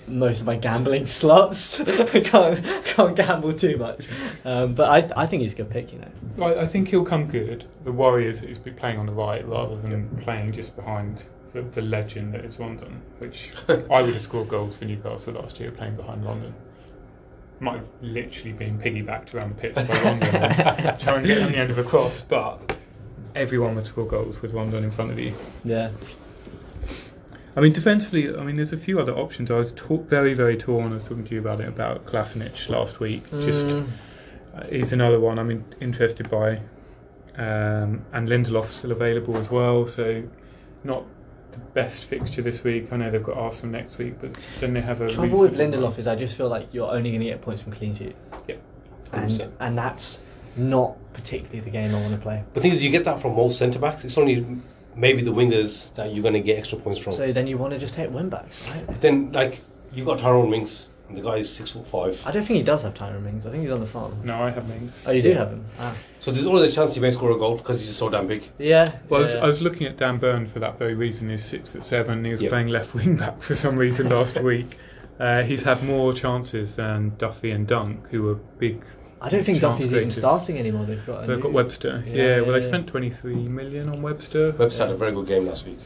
most of my gambling slots. I can't can't gamble too much, um, but I I think he's a good pick. You know. I, I think he'll come good. The worry is that he's been playing on the right rather than playing just behind the, the legend that is Rondón, which I would have scored goals for Newcastle last year playing behind Rondón. Might have literally been piggybacked around the pitch by Rondón trying to get on the end of a cross, but everyone would score goals with Rondón in front of you. Yeah. I mean, defensively, I mean, there's a few other options. I was ta- very, very torn. I was talking to you about it about Kolasinac last week. Just Mm. uh, he's another one I'm in, interested by, um, and Lindelof's still available as well. So not the best fixture this week. I know they've got Arsenal next week, but then they have a trouble with Lindelof run. is I just feel like you're only going to get points from clean sheets, Yeah. and 100%. and that's not particularly the game I want to play. The thing is, you get that from most centre backs. It's only maybe the wingers that you're going to get extra points from. So then you want to just take wing backs, right? But then, like, you've got Tyrone Mings, and the guy is six foot five. I don't think he does have Tyrone Mings. I think he's on the farm. No, I have Mings. Oh, you do Yeah. have him. Ah. So there's always a chance he may score a goal because he's just so damn big. Yeah. Well, I, was. I was looking at Dan Burn for that very reason. He's six foot seven. He was Yeah. playing left wing back for some reason last week. Uh, he's had more chances than Duffy and Dunk, who were big. I don't think chance Duffy's even starting anymore. They've got. A They've new- got Webster. Yeah, Yeah, well, yeah, they spent 23 million on Webster. Webster had a very good game last week.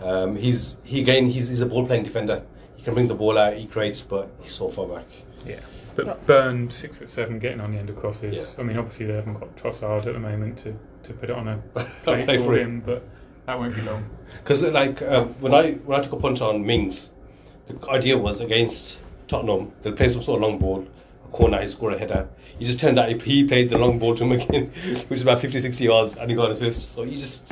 Um, he's he again he's, he's a ball playing defender. He can bring the ball out, he creates, but he's so far back. Yeah, but Burn six foot seven, getting on the end of crosses. Yeah. I mean, obviously they haven't got Trossard at the moment to, to put it on a plate Play for for him, but that won't be long. Because like um, when I when I took a punch on Mings, the idea was against Tottenham they'll play some sort of long ball, a corner, he scored a header. He just turned out he played the long ball to him again, which is about 50, 60 yards, and he got an assist. So you just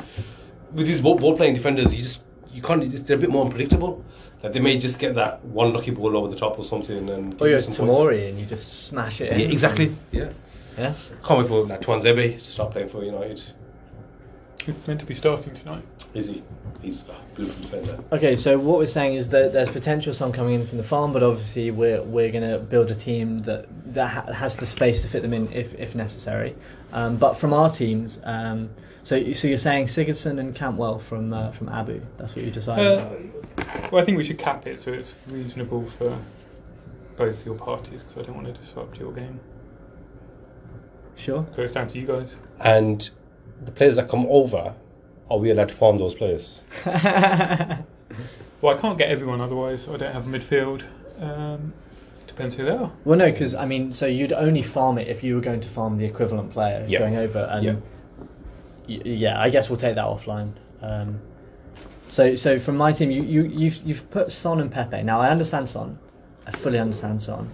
with these ball, ball playing defenders, you just you can't. They're a bit more unpredictable. Like they may just get that one lucky ball over the top or something, and Or give you're you some points. Tomori and you just smash it. Yeah, in. exactly. Yeah. Yeah. Can't wait for like Tuanzebe to start playing for United. He's meant to be starting tonight. Is he? He's a beautiful defender. Okay, so what we're saying is that there's potential some coming in from the farm, but obviously we're we're going to build a team that that ha- has the space to fit them in if if necessary. Um, but from our teams, um, so you- so you're saying Sigurdsson and Cantwell from uh, from Abu. That's what you decided. Uh, well, I think we should cap it so it's reasonable for both your parties because I don't want to disrupt your game. sure. So it's down to you guys. And the players that come over, are we allowed to farm those players? Well, I can't get everyone otherwise. I don't have midfield. Um, depends who they are. Well, no, because I mean, so you'd only farm it if you were going to farm the equivalent player Yeah. going over, and Yeah. y- yeah, I guess we'll take that offline. Um, so, so from my team, you, you you've you've put Son and Pepe. Now I understand Son, I fully understand Son.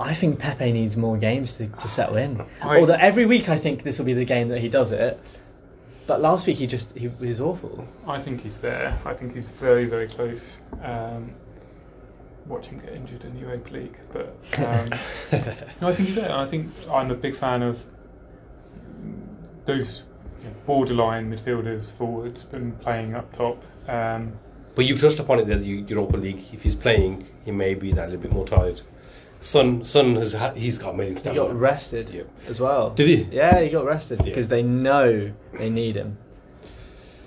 I think Pepe needs more games to, to settle in. I- Although every week I think this will be the game that he does it, but last week he just he was awful. I think he's there. I think he's very, very close. Um, watch him get injured in the Europa League, but um, no, I think he's there. I think I'm a big fan of those you know, borderline midfielders, forwards, been playing up top. Um, But you've touched upon it that you, Europa League, if he's playing, he may be that little bit more tired. Son, Son has ha- he's got amazing He got rested Yeah. as well. Did he? Yeah, he got rested Yeah. because they know they need him.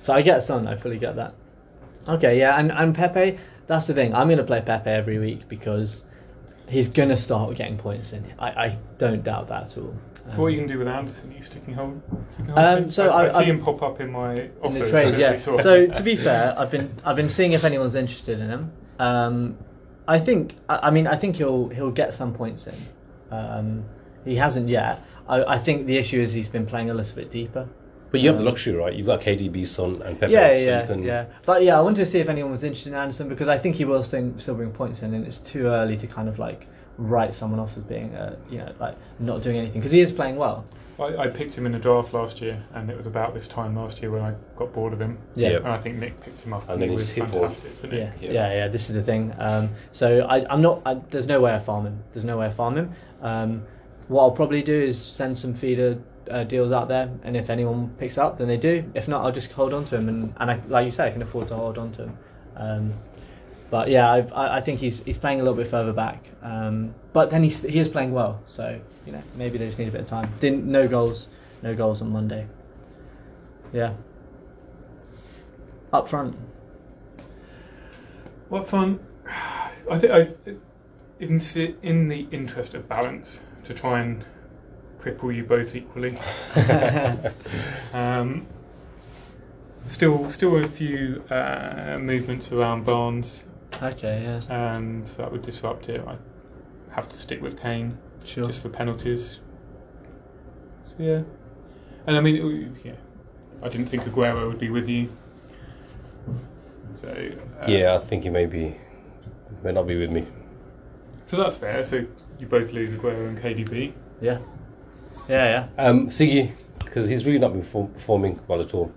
So I get Son, I fully get that. Okay, yeah, and, and Pepe, that's the thing. I'm going to play Pepe every week because he's going to start getting points in. I, I don't doubt that at all. so what are you can do with Anderson? Are you sticking hold? sticking Um, so I, I I- see I- him pop up in my in the trade, yeah. so So to be fair, I've been I've been seeing if anyone's interested in him. Um, I think I, I mean I think he'll he'll get some points in. Um, he hasn't yet. I, I think the issue is he's been playing a little bit deeper. But you have the luxury, right? You've got KDB, Son, and Pepe. yeah, so yeah, you can, yeah. But yeah, I wanted to see if anyone was interested in Anderson because I think he will still, still bring points in, and it's too early to kind of like write someone off as being, uh, you know, like not doing anything because he is playing well. I, I picked him in a draft last year, and it was about this time last year when I got bored of him. Yeah. Yeah. And I think Nick picked him up, And and, he he was just hit forward. fantastic for Nick. Yeah, Yeah. yeah, yeah. This is the thing. Um, so I, I'm not. I, there's no way I farm him. There's no way I farm him. Um, what I'll probably do is send some feeder uh, deals out there, and if anyone picks up, then they do. If not, I'll just hold on to him, and, and I, like you say, I can afford to hold on to him. Um, but yeah, I, I think he's he's playing a little bit further back. Um, but then he's he is playing well, so you know maybe they just need a bit of time. Didn't no goals, no goals on Monday. Yeah. Up front. What fun! I think I, in the- in the interest of balance, to try and cripple you both equally. um, still, still a few uh, movements around Barnes, Okay, yeah. and that would disrupt it. I have to stick with Kane Sure. just for penalties. So yeah, and I mean, yeah, I didn't think Aguero would be with you. So uh, Yeah, I think he may be, may not be with me. So that's fair. So you both lose Aguero and KDB. Yeah. Yeah, yeah. Um, Siggy, because he's really not been perform- performing well at all.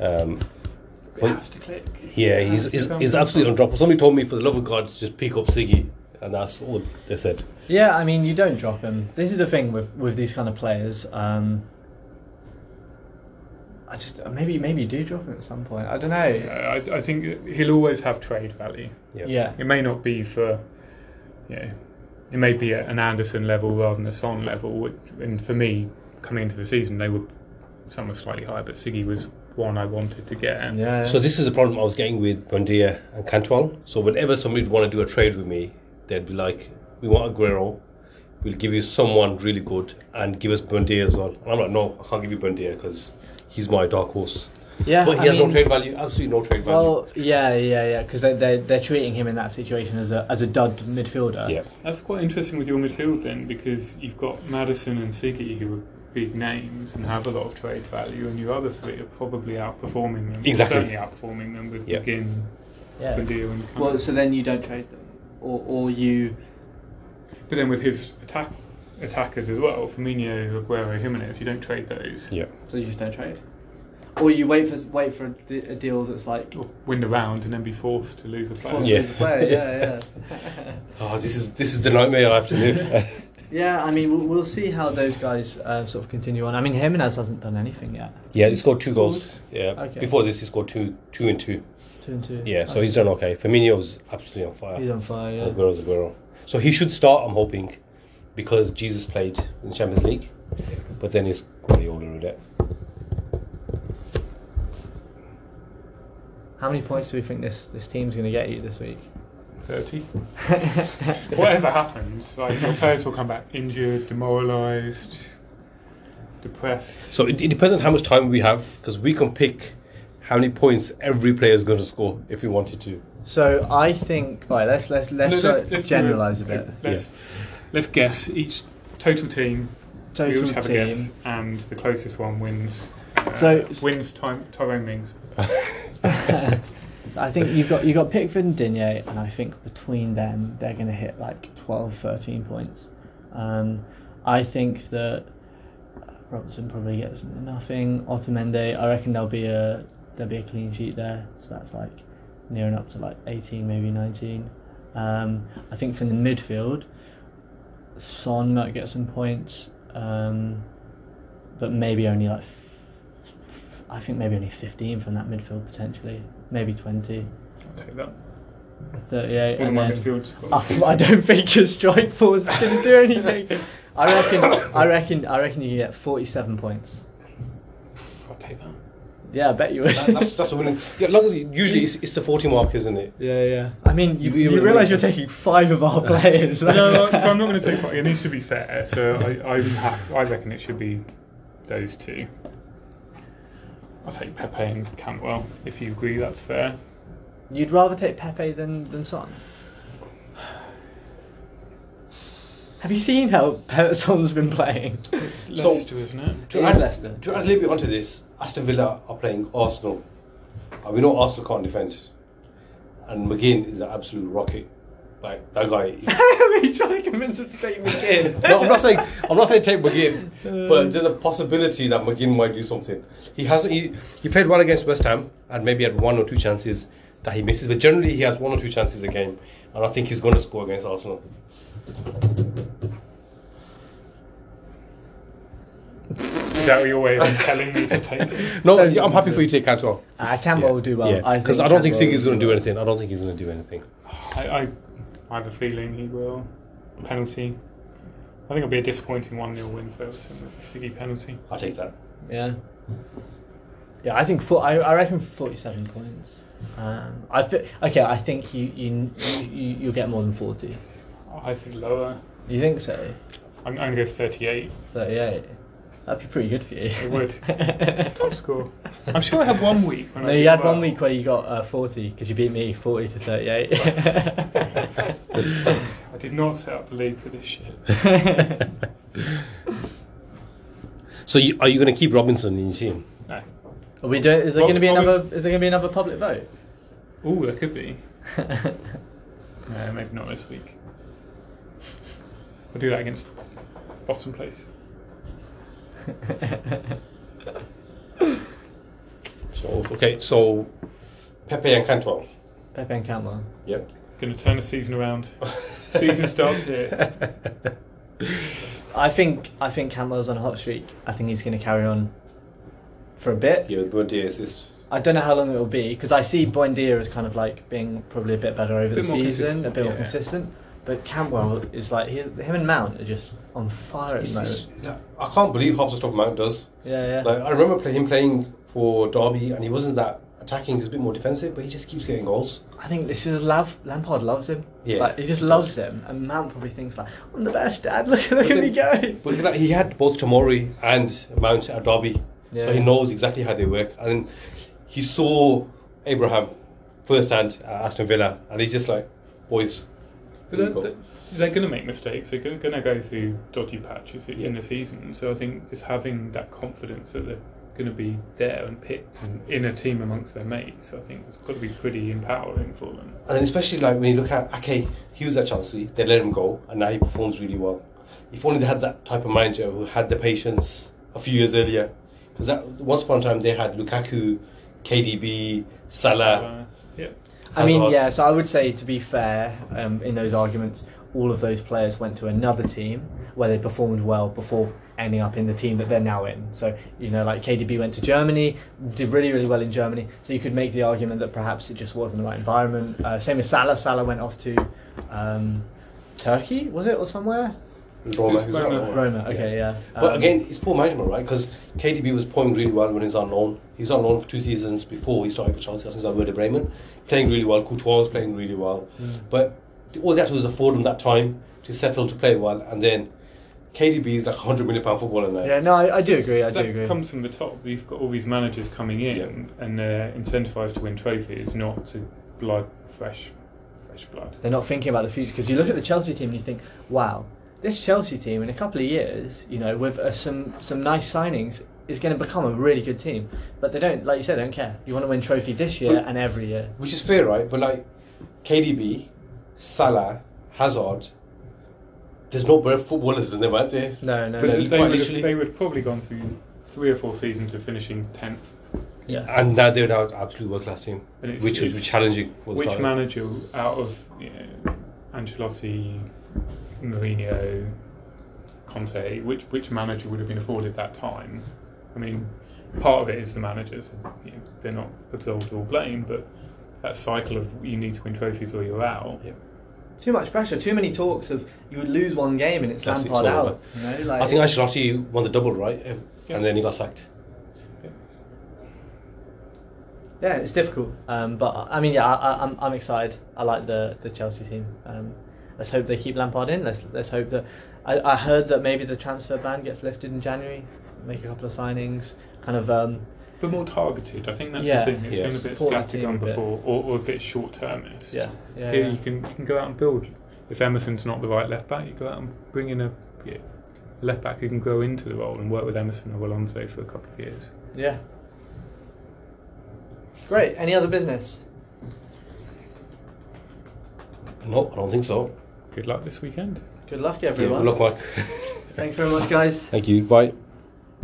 Um, It But- has to click. yeah, he's, he's, he's absolutely somewhere. undroppable. Somebody told me, for the love of God, just pick up Siggy, and that's all they said. Yeah, I mean, you don't drop him. This is the thing with, with these kind of players. Um, I just maybe maybe you do drop him at some point. I don't know. Yeah, I, I think he'll always have trade value. Yeah. It may not be for, yeah, it may be at an Anderson level rather than a Son level. which- And for me, coming into the season, they were some were slightly higher, but Siggy was one I wanted to get. And Yeah. So this is the problem I was getting with Buendia and Cantwell. So whenever somebody would want to do a trade with me, they'd be like, "We want Aguero. We'll give you someone really good, and give us Buendia as well." And I'm like, "No, I can't give you Buendia because he's my dark horse." yeah. But he I has no trade value. Absolutely no trade value. Well, yeah, yeah, yeah. Because they they they're treating him in that situation as a as a dud midfielder. yeah. that's quite interesting with your midfield then, because you've got Madison and Siggy who are big names and have a lot of trade value, and your other three are probably outperforming them. Exactly. Certainly outperforming them with Yeah. McGinn, Yeah. Buendia and Well, so then you don't trade them, or or you. But then with his attack attackers as well, Firmino, Aguero, Jimenez, you don't trade those. Yeah. So you just don't trade. Or you wait for wait for a, deal that's like Or win the round and then be forced to lose a player. forced Yeah. to lose a player. Yeah, yeah. Oh, this is this is the nightmare I have to live. Yeah, I mean, we'll, we'll see how those guys uh, sort of continue on. I mean, Jimenez hasn't done anything yet. Yeah, he scored two goals. Yeah. Okay. Before this, he scored two, two and two. Two and two. Yeah, so Okay. he's done okay. Firmino's absolutely on fire. He's on fire. Yeah. Aguero's Aguero. So he should start, I'm hoping, because Jesus played in the Champions League, but then he's quite older with it. How many points do we think this this team's going to get you this week? 30. Whatever happens, like your players will come back injured, demoralised, depressed. So it, it depends on how much time we have, because we can pick how many points every player is going to score if we wanted to. So I think. right, let's let's let's, No, try, do generalize a bit. Let's, let's guess each total team. we Total each have a guess, and the closest one wins. Uh, So- wins time Tyrone Mings. I think you've got you have got Pickford and Digne, and I think between them they're going to hit like 12, 13 points. Um, I think that Robertson probably gets nothing. Otamendi, I reckon there'll be a there'll be a clean sheet there, so that's like nearing up to like eighteen, maybe nineteen. Um, I think from the midfield, Son might get some points, um, but maybe only like I think maybe only 15 from that midfield potentially, maybe 20, I'll take that. 38. All and my then- midfield. I, I don't think your strike force can do anything. I reckon. I reckon. I reckon you get 47 points. I'll take that. Yeah, I bet you would. That- that's that's a winning. Yeah, as long as you, usually it's, it's the forty mark, isn't it? yeah, yeah. I mean, you, You- you you, realise you're taking five of our players. no, so I'm not going to take. It needs to be fair. So I, I'm I reckon it should be those two. I'll take Pepe and Cantwell if you agree that's fair. You'd rather take Pepe than than Son. Have you seen how Pe- Son's been playing? It's So- Leicester, isn't it? To It is add, Leicester. to add a little bit onto this, Aston Villa are playing Arsenal. Uh, we know Arsenal can't defend, and McGinn is an absolute rocket. Like that guy. Are you trying to convince him to take McGinn? no, I'm not saying I'm not saying take McGinn, but there's a possibility that McGinn might do something. He hasn't. He, he played well against West Ham and maybe had one or two chances that he misses, but generally he has one or two chances a game, and I think he's going to score against Arsenal. Is that your way of telling me to take it? No, Don't- I'm happy for you to take Cantwell. Uh, Cantwell will do well. Yeah, I because think I, don't think Cantwell Siggy's going to do anything. I don't think he's going to do anything. I, I, I have a feeling he will. Penalty. I think it'll be a disappointing 1 0 win for Everton with the Siggy penalty. I'll take that. Yeah. Yeah, I think for, I, I reckon forty-seven points. Um, I thi- okay. I think you you you you'll get more than forty. I think lower. You think so? I'm, I'm going to go for 38. Thirty-eight. That'd be pretty good for you. It would. Top score. I'm sure I had one week when No, I you did had one week where you got uh, forty because you beat me forty to thirty-eight. I did not set up the league for this shit. So you, are you going to keep Robinson in your team? No. Are we doing? Is there Well, going to be well, another? Is there going to be another public vote? Oh, there could be. No, maybe not this week. I'll do that against bottom place. So okay, so Pepe and Cantwell. Pepe and Cantwell. Yep. Going to turn the season around. season starts here. I think I think Cantwell's on a hot streak. I think he's going to carry on for a bit. Yeah, birthday assist. I don't know how long it will be because I see Buendia as kind of like being probably a bit better over Bit the season, consistent, a bit more consistent. But Cantwell is like he, him and Mount are just on fire at the moment. I can't believe half the stuff Mount does. Yeah, yeah. Like I remember play, him playing for Derby, and he wasn't that attacking. He was a bit more defensive, but he just keeps getting goals. I think this is Lav, Lampard loves him. Yeah, like, he just loves him, and Mount probably thinks like, "I'm the best, Dad. Look, look at me go." But look at that, he had both Tomori and Mount at Derby, Yeah. so he knows exactly how they work. And he saw Abraham firsthand at Aston Villa, and he's just like, boys. But they're, they're, they're going to make mistakes. They're going to go through dodgy patches in the season. So I think just having that confidence that they're going to be there and picked and in a team amongst their mates, I think it's got to be pretty empowering for them. And especially like when you look at Ake, he was at Chelsea, they let him go, and now he performs really well. If only they had that type of manager who had the patience a few years earlier, because once upon a time they had Lukaku, KDB, Salah. Yeah. I mean, yeah. So I would say, to be fair, um, in those arguments, all of those players went to another team where they performed well before ending up in the team that they're now in. So you know, like KDB went to Germany, did really really well in Germany. So you could make the argument that perhaps it just wasn't the right environment. Uh, same as Salah. Salah went off to um, Turkey, was it or somewhere? Roma. It's Roma. Roma. Okay, yeah. But Um, again, it's poor management, right? Because KDB was playing really well when he was on loan. He was on loan for two seasons before he started for Chelsea. I think he was Werder Bremen, playing really well. Courtois was playing really well. Mm. But all they had to was afford him that time to settle to play well, and then KDB is like a hundred million pound footballer now. yeah, no, I, I do agree. I do that agree. comes from the top. You've got all these managers coming in, Yeah. and they're incentivized to win trophies, not to blood fresh, fresh blood. They're not thinking about the future because you look at the Chelsea team and you think, wow, this Chelsea team in a couple of years, you know, with uh, some some nice signings, is going to become a really good team. But they don't, like you said, they don't care. You want to win trophy this year But- and every year. Which is fair, right? But like KDB, Salah, Hazard, there's no better footballers than them, aren't there? No, no, But no. they, would have, they would have probably gone through three or four seasons of finishing tenth. yeah. And now they're now an absolute world class team, it's- which would be challenging for the Which title. manager out of you know, Ancelotti, Mourinho, Conte, which which manager would have been afforded that time? I mean, part of it is the managers. You know, they're not absolved all blame, but that cycle of you need to win trophies or you're out. Yeah. Too much pressure. Too many talks of you would lose one game and it's That's it, Lampard it's all out. You know, like I think Ancelotti won the double, right? Yeah. And then he got sacked. yeah, it's difficult. Um, but I mean, yeah, I, I, I'm I'm excited. I like the the Chelsea team. Um, let's hope they keep Lampard in. Let's let's hope that. I, I heard that maybe the transfer ban gets lifted in January. Make a couple of signings. Kind of. Um, But more targeted. I think that's Yeah. the thing. It's Yeah. been a bit Support the scattergun team a bit. before, or, or a bit short termist. yeah. Yeah. Here yeah. you can you can go out and build. If Emerson's not the right left back, you go out and bring in a yeah, left back who can grow into the role and work with Emerson or Alonso for a couple of years. Yeah. Great. Any other business? No, I don't think so. Good luck this weekend. Good luck, Yeah, everyone. good luck, Mike. Thanks very much, guys. Thank you. Bye.